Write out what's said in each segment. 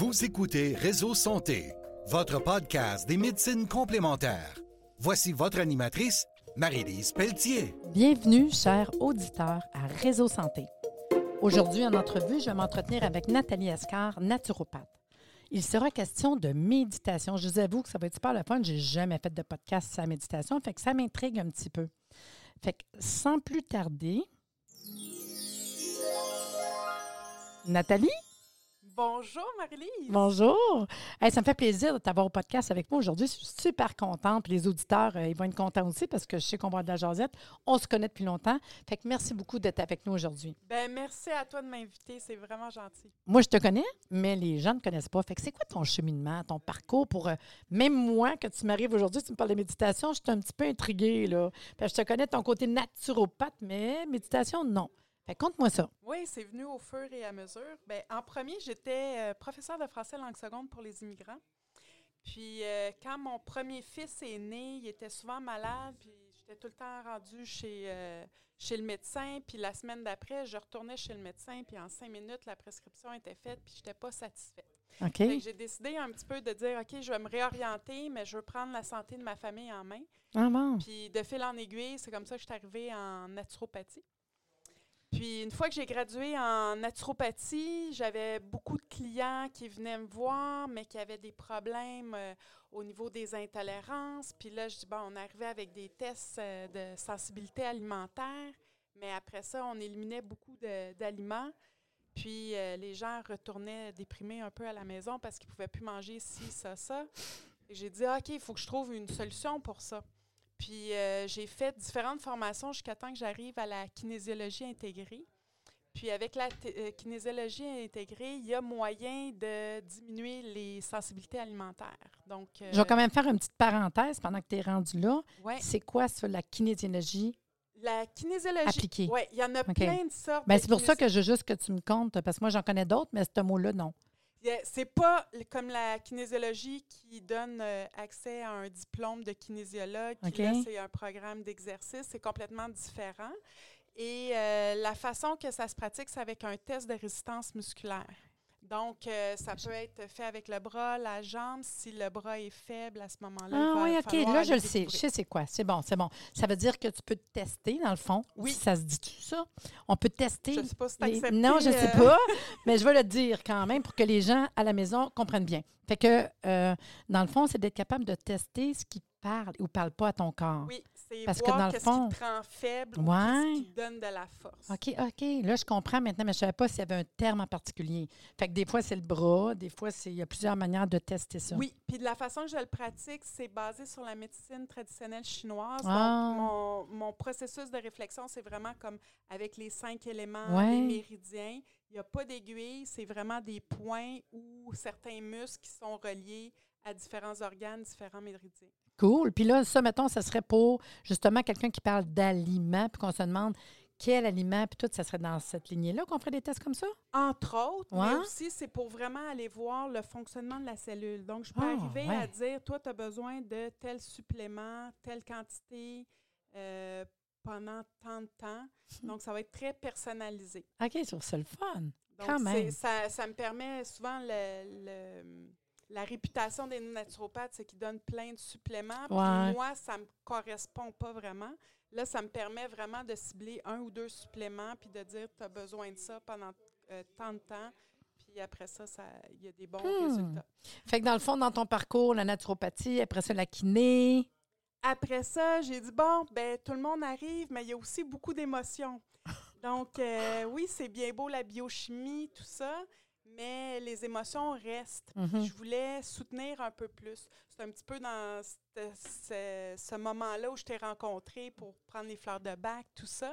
Vous écoutez Réseau Santé, votre podcast des médecines complémentaires. Voici votre animatrice, Marie-Lise Pelletier. Bienvenue, chers auditeurs, à Réseau Santé. Aujourd'hui, en entrevue, je vais m'entretenir avec Nathalie Escar, naturopathe. Il sera question de méditation. Je vous avoue que ça va être super le fun. J'ai jamais fait de podcast sur la méditation, fait que ça m'intrigue un petit peu. Fait que sans plus tarder, Nathalie? Bonjour Marie-Lise. Bonjour. Hey, ça me fait plaisir de t'avoir au podcast avec moi aujourd'hui. Je suis super contente. Puis les auditeurs, euh, ils vont être contents aussi parce que je sais qu'on va de la jasette. On se connaît depuis longtemps. Fait que merci beaucoup d'être avec nous aujourd'hui. Ben merci à toi de m'inviter. C'est vraiment gentil. Moi, je te connais, mais les gens ne connaissent pas. Fait que c'est quoi ton cheminement, ton parcours pour. euh, même moi, que tu m'arrives aujourd'hui, tu me parles de méditation, je suis un petit peu intriguée, là. Fait que je te connais ton côté naturopathe, mais méditation, non. Fait que conte-moi ça. Oui, c'est venu au fur et à mesure. Ben, en premier, j'étais euh, professeur de français langue seconde pour les immigrants. Puis euh, quand mon premier fils est né, il était souvent malade, puis j'étais tout le temps rendue chez, euh, chez le médecin. Puis la semaine d'après, je retournais chez le médecin, puis en cinq minutes, la prescription était faite, puis je n'étais pas satisfaite. OK? Fait que J'ai décidé un petit peu de dire, OK, je vais me réorienter, mais je veux prendre la santé de ma famille en main. Ah bon? Puis de fil en aiguille, c'est comme ça que je suis arrivée en naturopathie. Puis une fois que j'ai gradué en naturopathie, j'avais beaucoup de clients qui venaient me voir, mais qui avaient des problèmes euh, au niveau des intolérances. Puis là, je dis, bon, on arrivait avec des tests euh, de sensibilité alimentaire, mais après ça, on éliminait beaucoup d'aliments. Puis euh, les gens retournaient déprimés un peu à la maison parce qu'ils ne pouvaient plus manger ci, ça, ça. J'ai dit, Ah, OK, il faut que je trouve une solution pour ça. Puis euh, j'ai fait différentes formations jusqu'à temps que j'arrive à la kinésiologie intégrée. Puis avec la euh, kinésiologie intégrée, il y a moyen de diminuer les sensibilités alimentaires. Donc, euh, Je vais quand même faire une petite parenthèse pendant que tu es rendu là. ouais, C'est quoi ça, la kinésiologie la kinésiologie. appliquée? Oui, il y en a plein de sortes. Ben, c'est pour ça que je veux juste que tu me comptes, parce que moi, j'en connais d'autres, mais ce mot-là, non. C'est pas comme la kinésiologie qui donne euh, accès à un diplôme de kinésiologue. qui, OK. là, c'est un programme d'exercice. C'est complètement différent. Et euh, la façon que ça se pratique, c'est avec un test de résistance musculaire. Donc, euh, ça peut être fait avec le bras, la jambe. Si le bras est faible à ce moment-là, il Ah va oui, OK. Là, je le sais. Je sais c'est quoi. C'est bon, c'est bon. Ça veut dire que tu peux te tester, dans le fond. Oui. Ça se dit-tu, ça? On peut tester. Je ne sais pas si les- accepté. Non, je ne sais euh, pas, mais je vais le dire quand même pour que les gens à la maison comprennent bien. Fait que, euh, dans le fond, c'est d'être capable de tester ce qui parle ou parle pas à ton corps. Oui, c'est Parce que voir dans le qu'est-ce fond- qui te rend faible ou Ouais. qu'est-ce qui te donne de la force. OK, OK. Là, je comprends maintenant, mais je ne savais pas s'il y avait un terme en particulier. Fait que des fois, c'est le bras, des fois, il y a plusieurs manières de tester ça. Oui, puis de la façon que je le pratique, c'est basé sur la médecine traditionnelle chinoise. Ah. Donc, mon, mon processus de réflexion, c'est vraiment comme avec les cinq éléments, Ouais. les méridiens. Il n'y a pas d'aiguille, c'est vraiment des points ou certains muscles qui sont reliés à différents organes, différents méridiens. Cool. Puis là, ça, mettons, ça serait pour justement quelqu'un qui parle d'aliments, puis qu'on se demande quel aliment, puis tout, ça serait dans cette lignée-là qu'on ferait des tests comme ça? Entre autres, Ouais. mais aussi, c'est pour vraiment aller voir le fonctionnement de la cellule. Donc, je peux Ah, arriver ouais. à dire, toi, tu as besoin de tel supplément, telle quantité euh, pendant tant de temps. Donc, ça va être très personnalisé. OK, sur c'est le fun. Donc, Quand même. Ça, ça me permet souvent le- le- la réputation des naturopathes, c'est qu'ils donnent plein de suppléments. Ouais. moi, ça ne me correspond pas vraiment. Là, ça me permet vraiment de cibler un ou deux suppléments puis de dire tu as besoin de ça pendant euh, tant de temps. Puis après ça, ça- il y a des bons Hmm. résultats. Fait que dans le fond, dans ton parcours, la naturopathie, après ça, la kiné. Après ça, j'ai dit bon, ben tout le monde arrive, mais il y a aussi beaucoup d'émotions. Donc, euh, oui, c'est bien beau la biochimie, tout ça, mais les émotions restent. Mhm. Je voulais soutenir un peu plus. C'est un petit peu dans ce, ce- ce moment-là où je t'ai rencontré pour prendre les fleurs de bac, tout ça.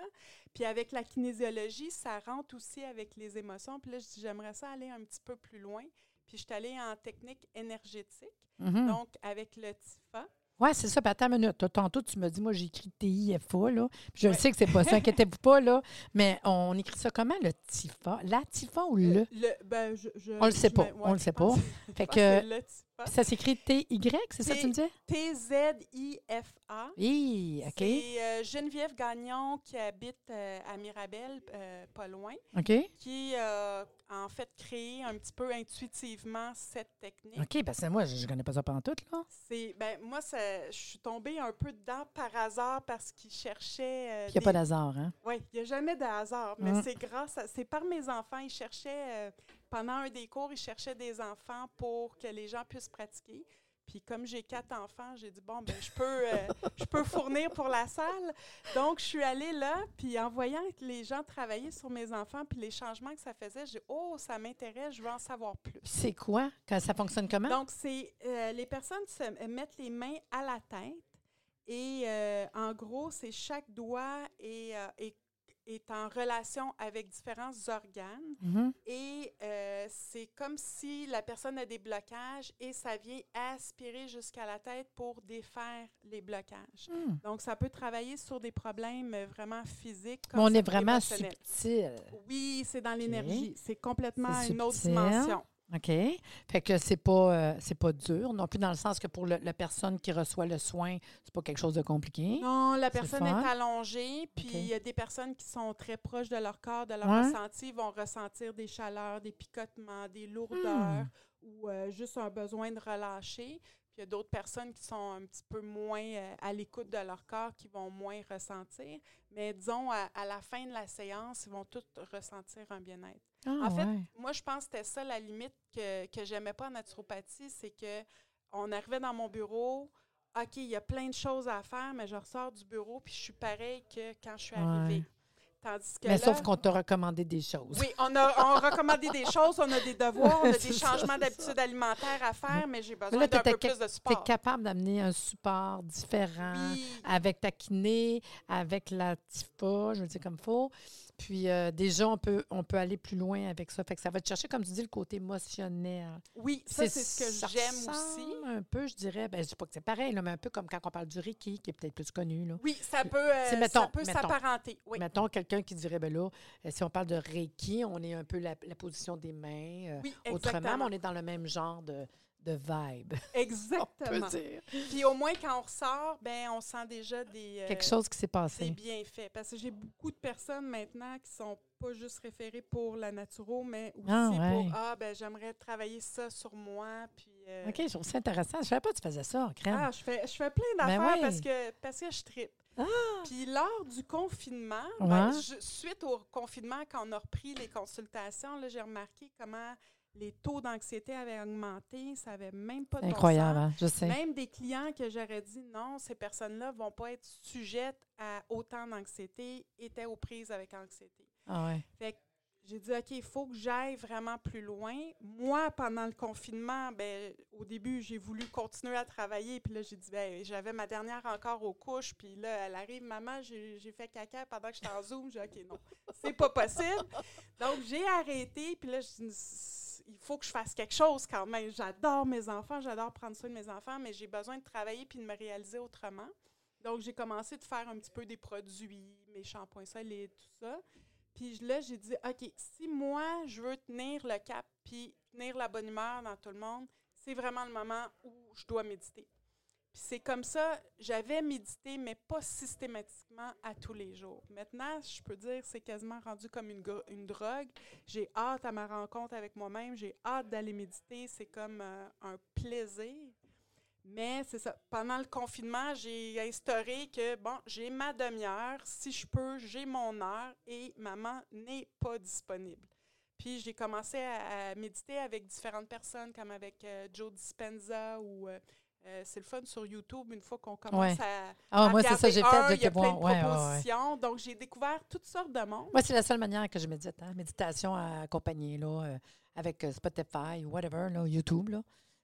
Puis avec la kinésiologie, ça rentre aussi avec les émotions. Puis là, je dis, j'aimerais ça aller un petit peu plus loin. Puis je suis allée en technique énergétique, Mhm. donc avec le TIFA. Oui, c'est ça. Puis attends une minute. Tantôt, tu me dis, moi, j'ai écrit TIFA, là. Puis je Ouais. sais que c'est pas ça, inquiétez-vous pas, là. Mais on écrit ça comment, le TIFA? La TIFA ou le? Le, ben, je, je- On le sait je pas. On le sait pas. Fait que- c'est le Ça s'écrit T-Y, c'est ça que tu me disais? T-Z-I-F-A. Oui, OK. C'est euh, Geneviève Gagnon qui habite euh, à Mirabel, euh, pas loin, OK. qui a en fait créé un petit peu intuitivement cette technique. OK, parce que moi, je ne connais pas ça pendant tout, là. C'est ben moi ça- je suis tombée un peu dedans par hasard parce qu'il cherchait il n'y a des- pas d'hasard, hein? Oui, il n'y a jamais de hasard, mais Mm. c'est grâce à. C'est par mes enfants. Ils cherchaient, pendant un des cours, ils cherchaient des enfants pour que les gens puissent pratiquer. Puis comme j'ai quatre enfants, j'ai dit, bon, ben je peux, euh, je peux fournir pour la salle. Donc, je suis allée là, puis en voyant que les gens travaillaient sur mes enfants, puis les changements que ça faisait, j'ai dit, oh, ça m'intéresse, je veux en savoir plus. C'est quoi? Ça fonctionne comment? Donc, c'est euh, les personnes se mettent les mains à la tête et euh, en gros, c'est chaque doigt est, est, est en relation avec différents organes Mhm. et euh, c'est comme si la personne a des blocages et ça vient aspirer jusqu'à la tête pour défaire les blocages. Hmm. Donc, ça peut travailler sur des problèmes vraiment physiques. Mais comme on est vraiment subtil. Oui, c'est dans l'énergie. C'est complètement C'est une autre dimension. OK. Fait que c'est pas, euh, c'est pas dur, non plus dans le sens que pour le- la personne qui reçoit le soin, c'est pas quelque chose de compliqué. Non, la personne est fun. allongée, puis OK. il y a des personnes qui sont très proches de leur corps, de leur Ouais. ressenti, vont ressentir des chaleurs, des picotements, des lourdeurs Hmm. ou euh, juste un besoin de relâcher. Puis il y a d'autres personnes qui sont un petit peu moins euh, à l'écoute de leur corps, qui vont moins ressentir. Mais disons, à, à la fin de la séance, ils vont tous ressentir un bien-être. Ah, En fait, ouais. Moi, je pense que c'était ça la limite que, que j'aimais pas en naturopathie, c'est que on arrivait dans mon bureau, OK, il y a plein de choses à faire, mais je ressors du bureau puis je suis pareil que quand je suis arrivée. Ouais. Tandis que Mais là, sauf qu'on t'a recommandé des choses. oui, on a, on a recommandé des choses, on a des devoirs, on a des changements c'est d'habitudes alimentaires à faire, mais j'ai besoin d'un peu plus de Tu es support. capable d'amener un support différent Oui. avec ta kiné, avec la TIFA, je veux dire comme il faut. Puis euh, déjà, on peut, on peut aller plus loin avec ça. Fait que ça va te chercher, comme tu dis, le côté émotionnel. Oui, ça, c'est ce que j'aime aussi. Un peu, je dirais. Ben, je dis pas que c'est pareil, là, mais un peu comme quand on parle du Reiki, qui est peut-être plus connu. Là. Oui, ça peut, euh, ça mettons, peut s'apparenter. Oui. Mettons quelqu'un qui dirait, ben là, euh, si on parle de Reiki, on est un peu la, la position des mains. euh, Oui, autrement, mais exactement. on est dans le même genre de, de vibe. Exactement. Puis au moins, quand on ressort, ben, on sent déjà des, euh, Quelque chose qui s'est passé. bienfaits. Parce que j'ai beaucoup de personnes maintenant qui sont pas juste référées pour la naturo, mais aussi Ah, ouais. pour Ah, ben j'aimerais travailler ça sur moi. Puis, euh, OK, je trouve ça intéressant. Je savais pas que tu faisais ça, crème. Ah, je fais, je fais plein Ben d'affaires ouais. parce, que, parce que je tripe. Ah! Puis lors du confinement, ben, je- suite au confinement, quand on a repris les consultations, là, j'ai remarqué comment les taux d'anxiété avaient augmenté. Ça avait même pas de Incroyable, hein? je sais. Même des clients que j'aurais dit non, ces personnes-là vont pas être sujettes à autant d'anxiété, étaient aux prises avec anxiété. Ah ouais. Fait que j'ai dit, OK, il faut que j'aille vraiment plus loin. Moi, pendant le confinement, ben, au début, j'ai voulu continuer à travailler. Puis là, j'ai dit, ben, j'avais ma dernière encore aux couches. Puis là, elle arrive, maman, j'ai fait caca pendant que j'étais en Zoom. J'ai dit, OK, non, c'est pas possible. Donc, j'ai arrêté. Puis là, je il faut que je fasse quelque chose quand même. J'adore mes enfants, j'adore prendre soin de mes enfants, mais j'ai besoin de travailler puis de me réaliser autrement. Donc, j'ai commencé de faire un petit peu des produits, mes shampoings solides, tout ça. Puis là, j'ai dit, OK, si moi, je veux tenir le cap puis tenir la bonne humeur dans tout le monde, c'est vraiment le moment où je dois méditer. Puis c'est comme ça, j'avais médité, mais pas systématiquement à tous les jours. Maintenant, je peux dire, c'est quasiment rendu comme une, une drogue. J'ai hâte à ma rencontre avec moi-même, j'ai hâte d'aller méditer, c'est comme euh, un plaisir. Mais c'est ça. Pendant le confinement, j'ai instauré que, bon, j'ai ma demi-heure. Si je peux, j'ai mon heure et maman n'est pas disponible. Puis j'ai commencé à, à méditer avec différentes personnes, comme avec euh, Joe Dispenza ou. euh, euh, c'est le fun sur YouTube, une fois qu'on commence Ouais. à. Ah, à moi, c'est ça, j'ai un, fait Il y a plein de ouais, ouais, ouais. propositions. Donc, j'ai découvert toutes sortes de monde. Moi, c'est la seule manière que je médite. Hein? Méditation accompagnée, là, euh, avec euh, Spotify ou whatever, là, YouTube, là.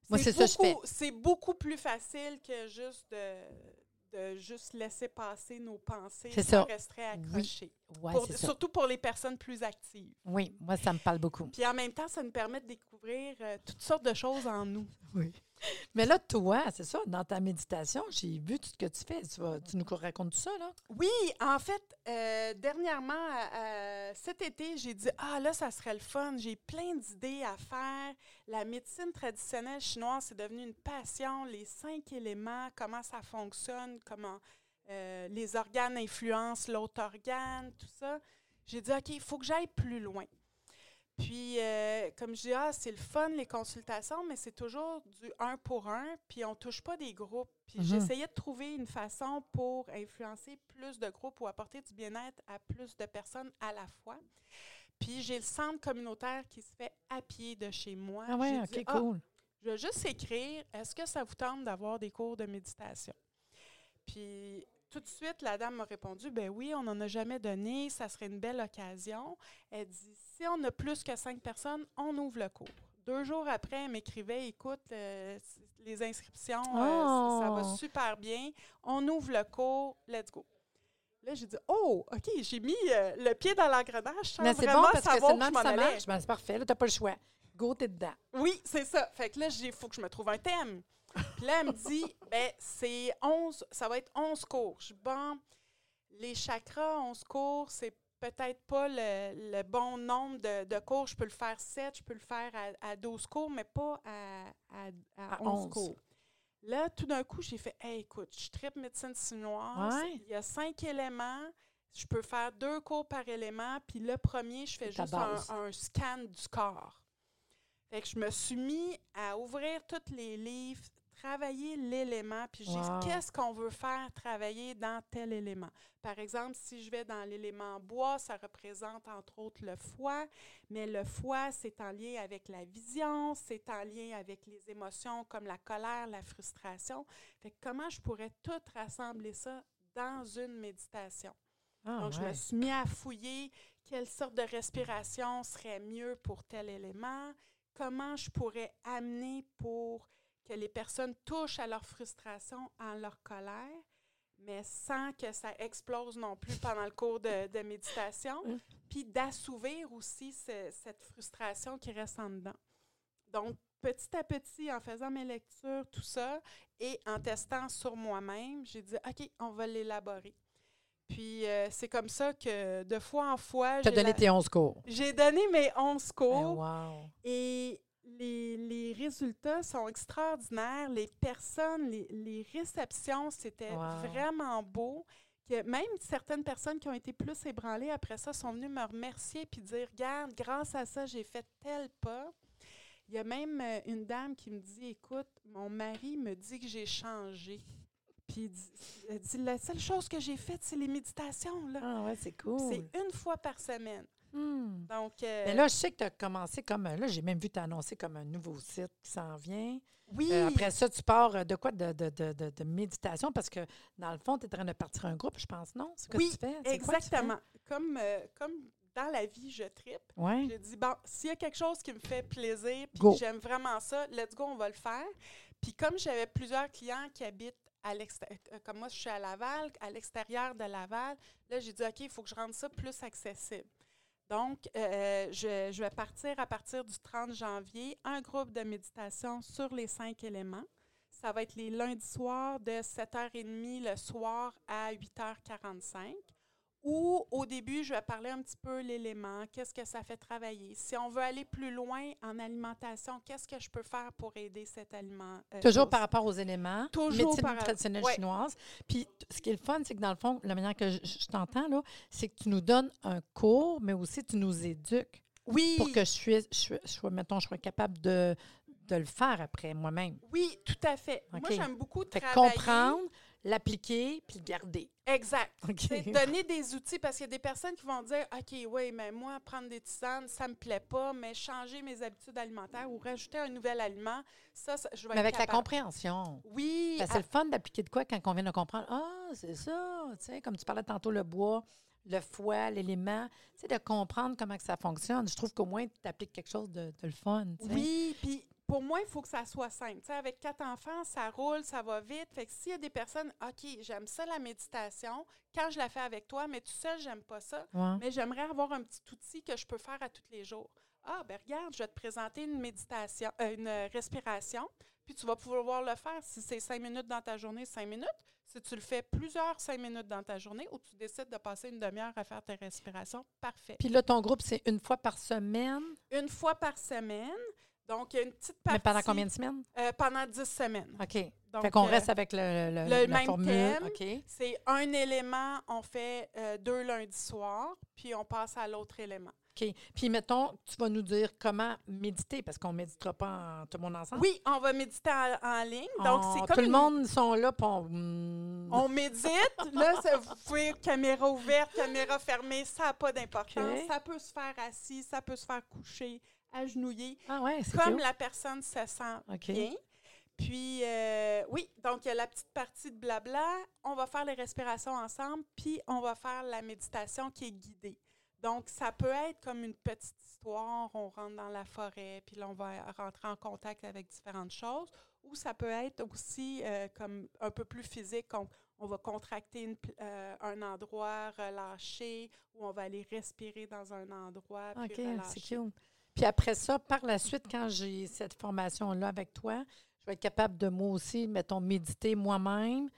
Moi, c'est ça que je fais. beaucoup- C'est beaucoup plus facile que juste de, de juste laisser passer nos pensées C'est sans ça. rester Oui. Pour- surtout pour les personnes plus actives. Oui, moi, ça me parle beaucoup. Puis en même temps, ça nous permet de découvrir euh, toutes sortes de choses en nous. Oui. Mais là, toi, c'est ça, dans ta méditation, j'ai vu tout ce que tu fais. Tu, vas, tu nous racontes tout ça, là? Oui, en fait, euh, dernièrement, euh, cet été, j'ai dit Ah, là, ça serait le fun. J'ai plein d'idées à faire. La médecine traditionnelle chinoise, c'est devenu une passion. Les cinq éléments, comment ça fonctionne, comment euh, les organes influencent l'autre organe, tout ça. J'ai dit OK, il faut que j'aille plus loin. Puis, euh, comme je dis, ah, c'est le fun, les consultations, mais c'est toujours du un pour un, puis on touche pas des groupes. Puis Mhm. j'essayais de trouver une façon pour influencer plus de groupes ou apporter du bien-être à plus de personnes à la fois. Puis j'ai le centre communautaire qui se fait à pied de chez moi. Ah ouais, OK, dit, Ah, cool. je vais juste écrire, est-ce que ça vous tente d'avoir des cours de méditation? Puis tout de suite, la dame m'a répondu, ben oui, on n'en a jamais donné, ça serait une belle occasion. Elle dit, si on a plus que cinq personnes, on ouvre le cours. Deux jours après, elle m'écrivait, écoute, euh, les inscriptions, euh, ça va Oh! super bien, on ouvre le cours, let's go. Là, j'ai dit, oh, OK, j'ai mis euh, le pied dans l'engrenage sans Mais c'est bon parce que c'est ça marche. Ben, c'est parfait. Là, t'as pas le choix. Go, t'es dedans. Oui, c'est ça. Fait que là, il faut que je me trouve un thème. Puis là, elle me dit, ben, c'est 11, ça va être 11 cours. Je dis, bon, les chakras, 11 cours, c'est peut-être pas le, le bon nombre de, de cours. Je peux le faire 7, je peux le faire à, à 12 cours, mais pas à, à, à À 11, 11. cours. Là, tout d'un coup, j'ai fait, hey, écoute, je tripe médecine chinoise. Ouais. Il y a cinq éléments. Je peux faire deux cours par élément. Puis le premier, je fais juste un, un scan du corps. Fait que je me suis mis à ouvrir tous les livres, travailler l'élément, puis je dis Wow. qu'est-ce qu'on veut faire travailler dans tel élément? Par exemple, si je vais dans l'élément bois, ça représente entre autres le foie, mais le foie, c'est en lien avec la vision, c'est en lien avec les émotions comme la colère, la frustration. Fait que comment je pourrais tout rassembler ça dans une méditation? Ah, Donc, je me suis mis à fouiller quelle sorte de respiration serait mieux pour tel élément, comment je pourrais amener pour que les personnes touchent à leur frustration, à leur colère, mais sans que ça explose non plus pendant le cours de, de méditation, Mm. puis d'assouvir aussi ce- cette frustration qui reste en dedans. Donc, petit à petit, en faisant mes lectures, tout ça, et en testant sur moi-même, j'ai dit, OK, on va l'élaborer. Puis, euh, c'est comme ça que, de fois en fois, T'as j'ai donné la- tes 11 cours. j'ai donné mes 11 Eh, cours. wow. Et les, les résultats sont extraordinaires. Les personnes, les, les réceptions, c'était Wow. vraiment beau. Que même certaines personnes qui ont été plus ébranlées après ça sont venues me remercier puis dire Regarde, grâce à ça, j'ai fait tel pas. Il y a même euh, une dame qui me dit Écoute, mon mari me dit que j'ai changé. Puis elle dit La seule chose que j'ai faite, c'est les méditations. Là. Ah, ouais, c'est cool. C'est une fois par semaine. Hmm. Donc, euh, Mais là, je sais que tu as commencé comme. Là, j'ai même vu t'annoncer comme un nouveau site qui s'en vient. oui. Euh, après ça, tu pars euh, de quoi? De, de, de, de- de méditation? Parce que, dans le fond, tu es en train de partir un groupe, je pense, non? C'est ce que Oui, tu fais? C'est quoi que tu fais? Exactement. Comme, euh, comme dans la vie, je tripe. Ouais. J'ai dit, bon, s'il y a quelque chose qui me fait plaisir, puis j'aime vraiment ça, let's go, on va le faire. Puis comme j'avais plusieurs clients qui habitent à l'extérieur, comme moi, je suis à Laval, à l'extérieur de Laval, là, j'ai dit, OK, il faut que je rende ça plus accessible. Donc, euh, je, je vais partir à partir du 30 janvier, un groupe de méditation sur les cinq éléments. Ça va être les lundis soirs de 7h30 le soir à 8h45. Ou au début, je vais parler un petit peu l'élément, qu'est-ce que ça fait travailler. Si on veut aller plus loin en alimentation, qu'est-ce que je peux faire pour aider cet aliment? euh, Toujours par rapport aux éléments. Toujours médecine par- traditionnelle ouais. chinoise. Puis, ce qui est le fun, c'est que dans le fond, la manière que je, je t'entends, là, c'est que tu nous donnes un cours, mais aussi tu nous éduques Oui, pour que je sois, je je mettons, je sois capable de, de le faire après moi-même. oui, tout à fait. Moi, j'aime beaucoup Fait travailler. comprendre, l'appliquer, puis le garder. Exact. OK. C'est donner des outils parce qu'il y a des personnes qui vont dire OK, oui, mais moi, prendre des tisanes, ça me plaît pas, mais changer mes habitudes alimentaires ou rajouter un nouvel aliment, ça, ça, je vais Mais être avec la compréhension. Oui, c'est le fun d'appliquer de quoi quand on vient de comprendre. Ah, c'est ça, tu sais, comme tu parlais tantôt, le bois, le foie, l'élément, tu sais, de comprendre comment que ça fonctionne. Je trouve qu'au moins, tu appliques quelque chose de, de le fun, tu sais. Oui, puis pour moi, il faut que ça soit simple. Avec quatre enfants, ça roule, ça va vite. Fait que s'il y a des personnes, OK, j'aime ça la méditation, quand je la fais avec toi, mais tout seul, j'aime pas ça. Ouais. Mais j'aimerais avoir un petit outil que je peux faire à tous les jours. Ah, ben regarde, je vais te présenter une méditation, euh, une respiration. puis tu vas pouvoir le faire. Si c'est cinq minutes dans ta journée, cinq minutes. Si tu le fais plusieurs cinq minutes dans ta journée ou tu décides de passer une demi-heure à faire tes respirations, parfait. Puis là, ton groupe, c'est une fois par semaine? Une fois par semaine. Donc, il y a une petite partie. Mais pendant combien de semaines? Euh, pendant dix semaines. OK. Donc, fait qu'on euh, reste avec le, le, le la même formule. thème. C'est un élément, on fait euh, deux lundis soirs, puis on passe à l'autre élément. OK. Puis, mettons, tu vas nous dire comment méditer, parce qu'on ne méditera pas en- tout le monde ensemble. Oui, on va méditer en, en ligne. Donc, On- c'est comme Tout le une- monde sont là, puis on... hmm, On médite. Là, ça- vous pouvez, caméra ouverte, caméra fermée, ça n'a pas d'importance. Ça peut se faire assis, ça peut se faire coucher, agenouillé, Ah ouais, comme la personne se sent bien. Puis, euh, oui, donc il y a la petite partie de blabla. On va faire les respirations ensemble, puis on va faire la méditation qui est guidée. Donc, ça peut être comme une petite histoire. On rentre dans la forêt, puis là, on va rentrer en contact avec différentes choses. Ou ça peut être aussi euh, comme un peu plus physique. On, on va contracter une euh, un endroit, relâcher, ou on va aller respirer dans un endroit, puis OK, c'est cute. Puis après ça, par la suite, quand j'ai cette formation-là avec toi, je vais être capable de moi aussi, mettons, méditer moi-même.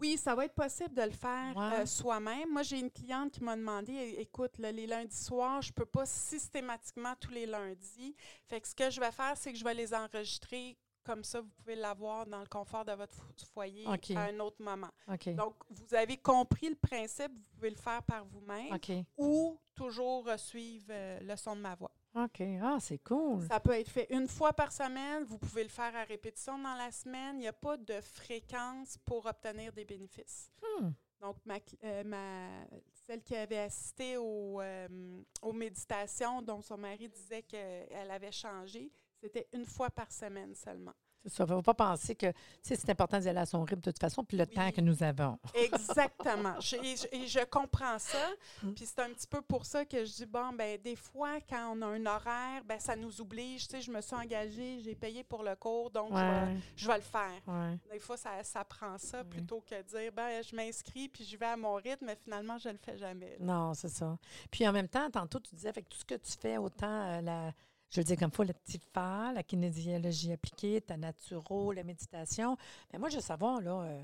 Oui, ça va être possible de le faire Ouais. euh, soi-même. Moi, j'ai une cliente qui m'a demandé, écoute, là, les lundis soirs, je peux pas systématiquement tous les lundis. Fait que ce que je vais faire, c'est que je vais les enregistrer comme ça, vous pouvez l'avoir dans le confort de votre fo- foyer à un autre moment. Donc, vous avez compris le principe, vous pouvez le faire par vous-même ou toujours suivre euh, le son de ma voix. OK. Ah, c'est cool. Ça peut être fait une fois par semaine. Vous pouvez le faire à répétition dans la semaine. Il n'y a pas de fréquence pour obtenir des bénéfices. Hmm. Donc, ma, euh, ma- celle qui avait assisté au, euh, aux méditations, dont son mari disait qu'elle avait changé, c'était une fois par semaine seulement. C'est ça. Il ne faut pas penser que c'est important d'y aller à son rythme de toute façon, puis le Oui. temps que nous avons. Exactement. Je- et, je, et je comprends ça. Mm. Puis c'est un petit peu pour ça que je dis, bon, ben des fois, quand on a un horaire, ben ça nous oblige. Tu sais, je me suis engagée, j'ai payé pour le cours, donc je, vais, Ouais. je vais le faire. Ouais. Des fois, ça, ça prend ça plutôt que de dire, ben je m'inscris puis je vais à mon rythme, mais finalement, je le fais jamais. Non, c'est ça. Puis en même temps, tantôt, tu disais, avec tout ce que tu fais, autant euh, la, je le dis comme il faut, le TIFA, la kinésiologie appliquée, ta naturo, la méditation. Mais moi, je veux savoir, là, euh,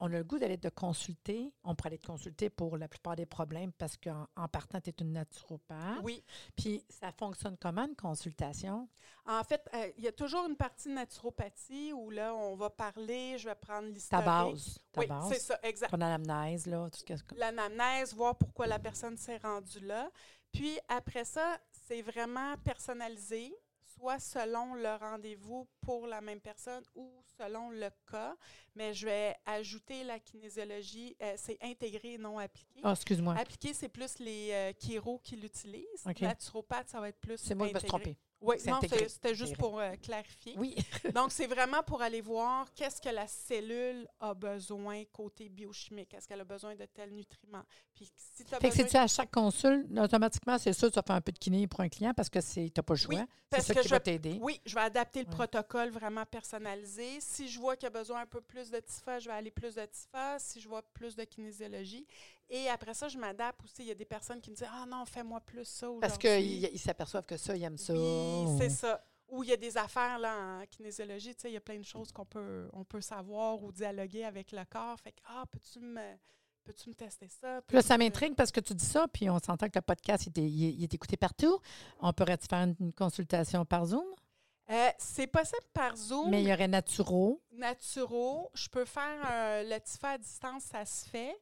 on a le goût d'aller te consulter. On pourrait aller te consulter pour la plupart des problèmes parce qu'en en partant, tu es une naturopathe. Oui. Puis ça fonctionne comment, une consultation? En fait, euh, il y a toujours une partie de naturopathie où là, on va parler, je vais prendre Ta l'historique. base. Ta Oui, base. c'est ça, exact. Prendre l'anamnèse, là, tout ce que... l'anamnèse, voir pourquoi la personne s'est rendue là. Puis après ça, c'est vraiment personnalisé, soit selon le rendez-vous pour la même personne ou selon le cas. Mais je vais ajouter la kinésiologie, euh, c'est intégré et non appliqué. Ah, excuse-moi. Appliqué, c'est plus les euh, chiro qui l'utilisent. OK. Naturopathe, ça va être plus C'est moi qui me suis trompée. Oui, non, c'était juste pour euh, clarifier. Oui. Donc, c'est vraiment pour aller voir qu'est-ce que la cellule a besoin côté biochimique. Est-ce qu'elle a besoin de tels nutriments? Puis, si tu as Fait que besoin... c'est-tu à chaque consulte, automatiquement, c'est sûr, tu vas faire un peu de kiné pour un client parce que tu n'as pas le choix. Oui, c'est ça que qui je va vais- t'aider. Oui, je vais adapter le protocole vraiment personnalisé. Si je vois qu'il y a besoin un peu plus de TIFA, je vais aller plus de TIFA. Si je vois plus de kinésiologie. Et après ça, je m'adapte aussi. Il y a des personnes qui me disent Ah non, fais-moi plus ça. Parce qu'ils ils s'aperçoivent que ça, ils aiment ça. Oui, c'est ça. Ou il y a des affaires là, en kinésiologie, tu sais, il y a plein de choses qu'on peut, on peut savoir ou dialoguer avec le corps. Fait que, ah, peux-tu me, peux-tu me tester ça? Puis là, ça m'intrigue parce que tu dis ça, puis on s'entend que le podcast, il est, il est- écouté partout. On pourrait te faire une consultation par Zoom, Euh, c'est possible par Zoom, mais il y aurait Naturo. naturo. Je peux faire euh, le TIFA à distance, ça se fait.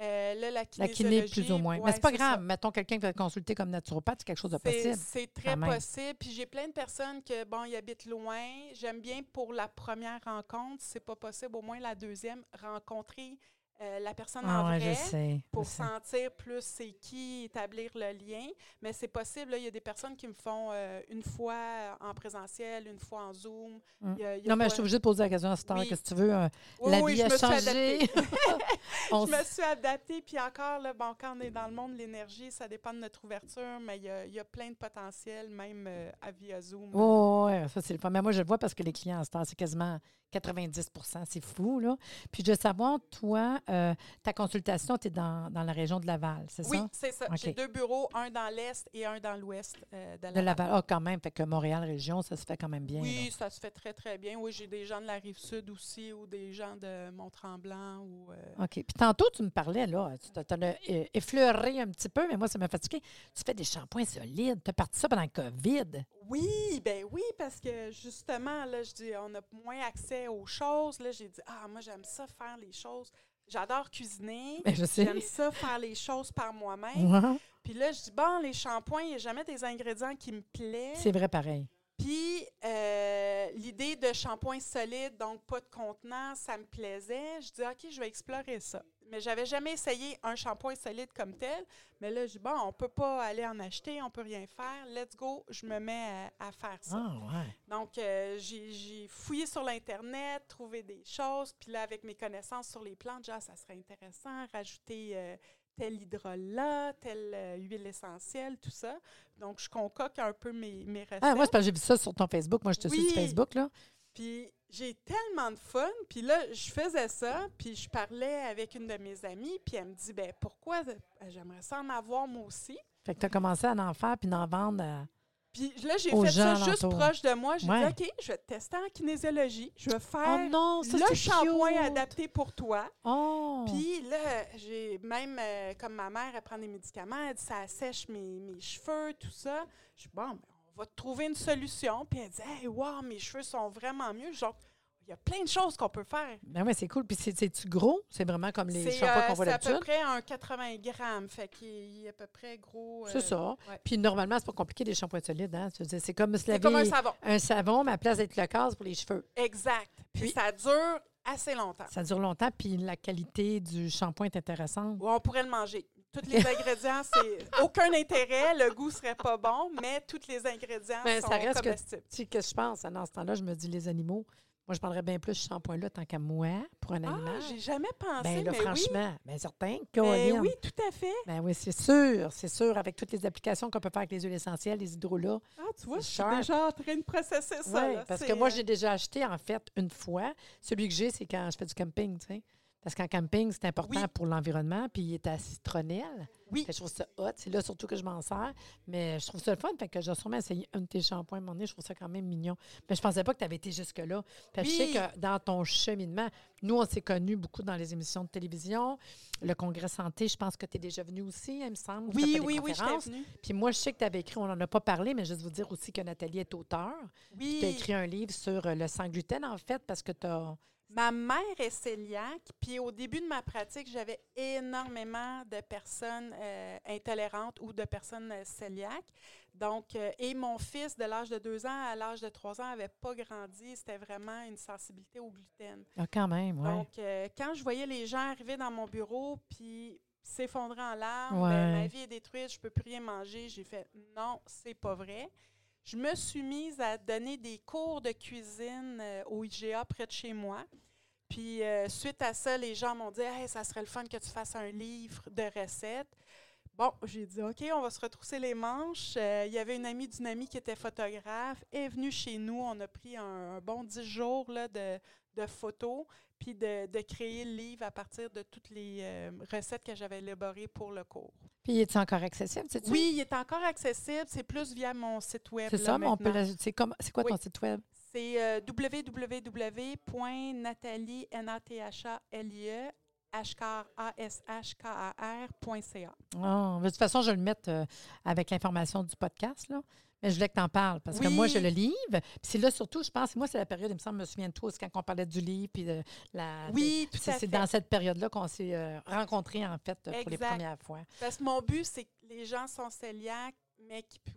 Euh, là, la kiné, plus ou moins. ouais, mais c'est pas ça. grave. Mettons quelqu'un qui va te consulter comme naturopathe, c'est quelque chose de possible. C'est très possible. Puis j'ai plein de personnes que, bon, ils habitent loin. J'aime bien pour la première rencontre, si c'est pas possible, au moins la deuxième, rencontrer euh, la personne Ah en ouais, vrai. sais. pour sentir plus c'est qui, établir le lien. Mais c'est possible, il y a des personnes qui me font euh, une fois en présentiel, une fois en Zoom. Mm. Il y a- il y a Non, mais je suis obligée de poser la question à cette heure. Oui. Qu'est-ce que tu veux? euh, Oui, la oui, vie je a changé? je me suis adaptée, puis encore, là, bon, quand on est dans le monde de l'énergie, ça dépend de notre ouverture, mais il y y a plein de potentiel, même euh, à via Zoom. Oh, ouais, ça c'est le fun. Mais moi, je le vois parce que les clients à cette heure, c'est quasiment 90% c'est fou, là. Puis je veux savoir, toi, euh, ta consultation, tu es dans, dans la région de Laval, c'est Oui, ça? c'est ça. J'ai deux bureaux, un dans l'est et un dans l'ouest euh, de De Laval. Laval. Ah, quand même. Fait que Montréal, région, ça se fait quand même bien. Oui, là. ça se fait très, très bien. Oui, j'ai des gens de la rive sud aussi ou des gens de Mont-Tremblant ou. euh, OK. Puis tantôt, tu me parlais, là, tu t'en as effleuré un petit peu, mais moi, ça m'a fatigué. Tu fais des shampoings solides. Tu as parti ça pendant le COVID? Oui, ben oui, parce que justement, là, je dis, on a moins accès aux choses. Là, j'ai dit, ah, moi, j'aime ça faire les choses. J'adore cuisiner. Ben. J'aime ça faire les choses par moi-même. Ouais. Puis là, je dis, bon, les shampoings, il n'y a jamais des ingrédients qui me plaisent. C'est vrai pareil. Puis euh, l'idée de shampoing solide, donc pas de contenant, ça me plaisait. Je dis, OK, je vais explorer ça. Mais j'avais jamais essayé un shampoing solide comme tel. Mais là, je dis, bon, on peut pas aller en acheter, on peut rien faire. Let's go, je me mets à, à faire ça. Ah, ouais. Donc, euh, j'ai fouillé sur l'Internet, trouvé des choses. Puis là, avec mes connaissances sur les plantes, genre, ça serait intéressant, rajouter euh, tel hydrolat, telle euh, huile essentielle, tout ça. Donc, je concocte un peu mes, mes recettes. Ah, moi, c'est parce que j'ai vu ça sur ton Facebook. Moi, je te suis sur Facebook, là. Puis j'ai tellement de fun. Puis là, je faisais ça, puis je parlais avec une de mes amies, puis elle me dit, ben pourquoi? Euh, j'aimerais ça en avoir moi aussi. Fait que tu as commencé à en faire puis d'en vendre. à- Puis là, j'ai fait ça juste proche de moi. J'ai Ouais. dit, OK, je vais te tester en kinésiologie. Je vais Oh faire non, ça, le shampoing adapté pour toi. Oh! Puis là, j'ai même, euh, comme ma mère, elle prend des médicaments, elle dit ça assèche mes, mes cheveux, tout ça. Je dis, bon, ben, va te trouver une solution. Puis elle dit, hey, wow, mes cheveux sont vraiment mieux. Genre, il y a plein de choses qu'on peut faire. Ben ouais, c'est cool. Puis c'est- c'est-tu gros? C'est vraiment comme les C'est shampoings euh, qu'on voit c'est à peu d'habitude? près un 80 grammes. Fait qu'il est à peu près gros. C'est euh, ça. ouais. Puis normalement, c'est pas compliqué des shampoings solides. Hein? C'est comme se C'est comme un savon. un savon, mais à la place d'être le casse pour les cheveux. Exact. Puis, Puis- ça dure assez longtemps. Ça dure longtemps, puis la qualité du shampoing est intéressante. Ou on pourrait le manger. Tous les ingrédients, c'est aucun intérêt. Le goût serait pas bon, mais tous les ingrédients Mais sont ça reste que- comestibles. Tu sais, qu'est-ce que je pense? Dans ce temps-là, je me dis, les animaux, moi, je prendrais bien plus ce shampoing-là tant qu'à moi pour un Ah, animal. j'ai jamais pensé, ben là, mais franchement, certain. oui. Caroline. Ben oui, tout à fait. Ben oui, c'est sûr, c'est sûr, avec toutes les applications qu'on peut faire avec les huiles essentielles, les hydrolats. Ah, tu vois, je suis déjà en train de processer ça. Oui, parce que moi, euh, j'ai déjà acheté, en fait, une fois. Celui que j'ai, c'est quand je fais du camping, tu sais. Parce qu'en camping, c'est important Oui. pour l'environnement, puis il est à citronnelle. Oui. Fait je trouve ça hot. C'est là surtout que je m'en sers. Mais je trouve ça le fun. Fait que j'ai sûrement essayé un de tes shampoings à un moment donné. Je trouve ça quand même mignon. Mais je pensais pas que tu avais été jusque-là. Que Je sais Oui. que dans ton cheminement, nous, on s'est connus beaucoup dans les émissions de télévision. Le congrès santé, je pense que tu es déjà venu aussi, il me semble. Oui, oui, oui, venue. Puis moi, je sais que tu avais écrit, on n'en a pas parlé, mais juste vous dire aussi que Nathalie est auteure. Oui. Tu as écrit un livre sur le sang gluten, en fait, parce que tu as. Ma mère est cœliaque, puis au début de ma pratique, j'avais énormément de personnes euh, intolérantes ou de personnes euh, cœliaques. Donc, euh, et mon fils, de l'âge de 2 ans à l'âge de 3 ans, n'avait pas grandi. C'était vraiment une sensibilité au gluten. Ah, quand même, oui. Donc, euh, quand je voyais les gens arriver dans mon bureau, puis s'effondrer en larmes, Ouais. ben, ma vie est détruite, je peux plus rien manger, j'ai fait non, c'est pas vrai. Je me suis mise à donner des cours de cuisine euh, au IGA près de chez moi. Puis euh, suite à ça, les gens m'ont dit hey, ça serait le fun que tu fasses un livre de recettes. Bon, j'ai dit OK, on va se retrousser les manches. Euh, Il y avait une amie d'une amie qui était photographe, est venue chez nous. On a pris un, un bon dix jours là, de, de photos, puis de, de créer le livre à partir de toutes les euh, recettes que j'avais élaborées pour le cours. Puis, est encore accessible, tu Oui, il est encore accessible. C'est plus via mon site web. C'est ça, mais on peut le- C'est c'est quoi ton site web? C'est euh, www.nathalie, N-A-T-H-A-L-I-E, H-K-A-S-H-K-A-R.ca. Ah, de toute façon, je vais le mettre euh, avec l'information du podcast, là. Mais je voulais que tu en parles parce que moi, je le livre. Puis c'est là surtout, je pense, moi, c'est la période, il me semble, je me souviens de toi, c'est quand on parlait du livre. Puis de la, Oui, tout c'est à c'est fait. dans cette période-là qu'on s'est euh, rencontrés, en fait, pour les premières fois. Parce que mon but, c'est que les gens sont cœliaques, mais qui pou-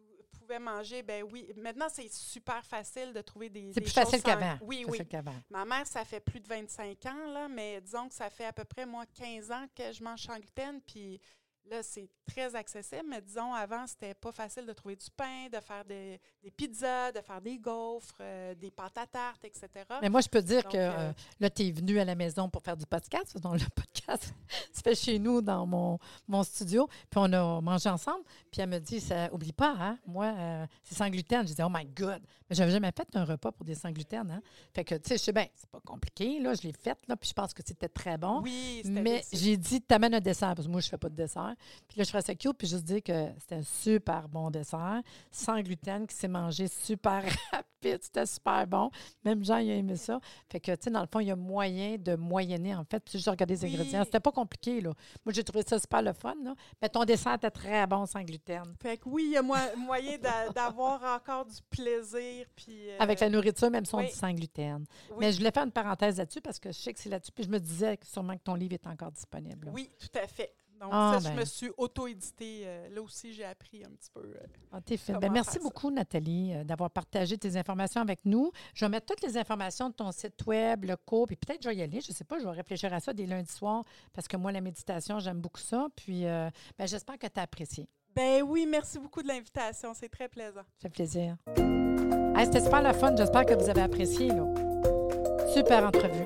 manger, ben oui. Maintenant, c'est super facile de trouver des. C'est plus choses facile sans- qu'avant. Oui, oui. qu'avant. Ma mère, ça fait plus de 25 ans, là, mais disons que ça fait à peu près, moi, 15 ans que je mange sans gluten. Puis Là, c'est très accessible, mais disons, avant, c'était pas facile de trouver du pain, de faire des, des pizzas, de faire des gaufres, euh, des pâtes à tarte, etc. Mais moi, je peux dire Donc, que euh, euh, là, tu es venu à la maison pour faire du podcast. Donc, le podcast se fait chez nous dans mon, mon studio. Puis on a mangé ensemble. Puis elle me dit, ça, oublie pas, hein, moi, euh, c'est sans gluten. Je disais, oh my God. Mais j'avais jamais fait un repas pour des sans gluten. Hein. Fait que, tu sais, je sais bien, c'est pas compliqué. Là, je l'ai fait. Là, puis je pense que c'était très bon. Oui, Mais j'ai dit, t'amènes un dessert, parce que moi, je fais pas de dessert. Puis là, je ferais ça cute, puis juste dire que c'était un super bon dessert, sans gluten, qui s'est mangé super rapide. C'était super bon. Même Jean, il a aimé ça. Fait que, tu sais, dans le fond, il y a moyen de moyenner, en fait. Puis j'ai regardé les Oui. ingrédients. C'était pas compliqué, là. Moi, j'ai trouvé ça super le fun, là. Mais ton dessert était très bon sans gluten. Fait que oui, il y a mo- moyen d'a- d'avoir encore du plaisir. Puis, euh, Avec la nourriture, même si on oui. dit sans gluten. oui, Mais je voulais faire une parenthèse là-dessus parce que je sais que c'est là-dessus. Puis je me disais sûrement que ton livre est encore disponible. là. Oui, tout à fait. Donc, Ah, ça, ben. je me suis auto-édité. euh, là aussi, j'ai appris un petit peu. euh, Ah, t'es Ben, merci ça? beaucoup, Nathalie, euh, d'avoir partagé tes informations avec nous. Je vais mettre toutes les informations de ton site web, le cours, puis peut-être je vais y aller. Je ne sais pas, je vais réfléchir à ça dès lundi soir parce que moi, la méditation, j'aime beaucoup ça. Puis ben, j'espère que tu as apprécié. Ben oui, merci beaucoup de l'invitation. C'est très plaisant. Ça fait plaisir. Hey, C'était super le fun. J'espère que vous avez apprécié. là. Super entrevue.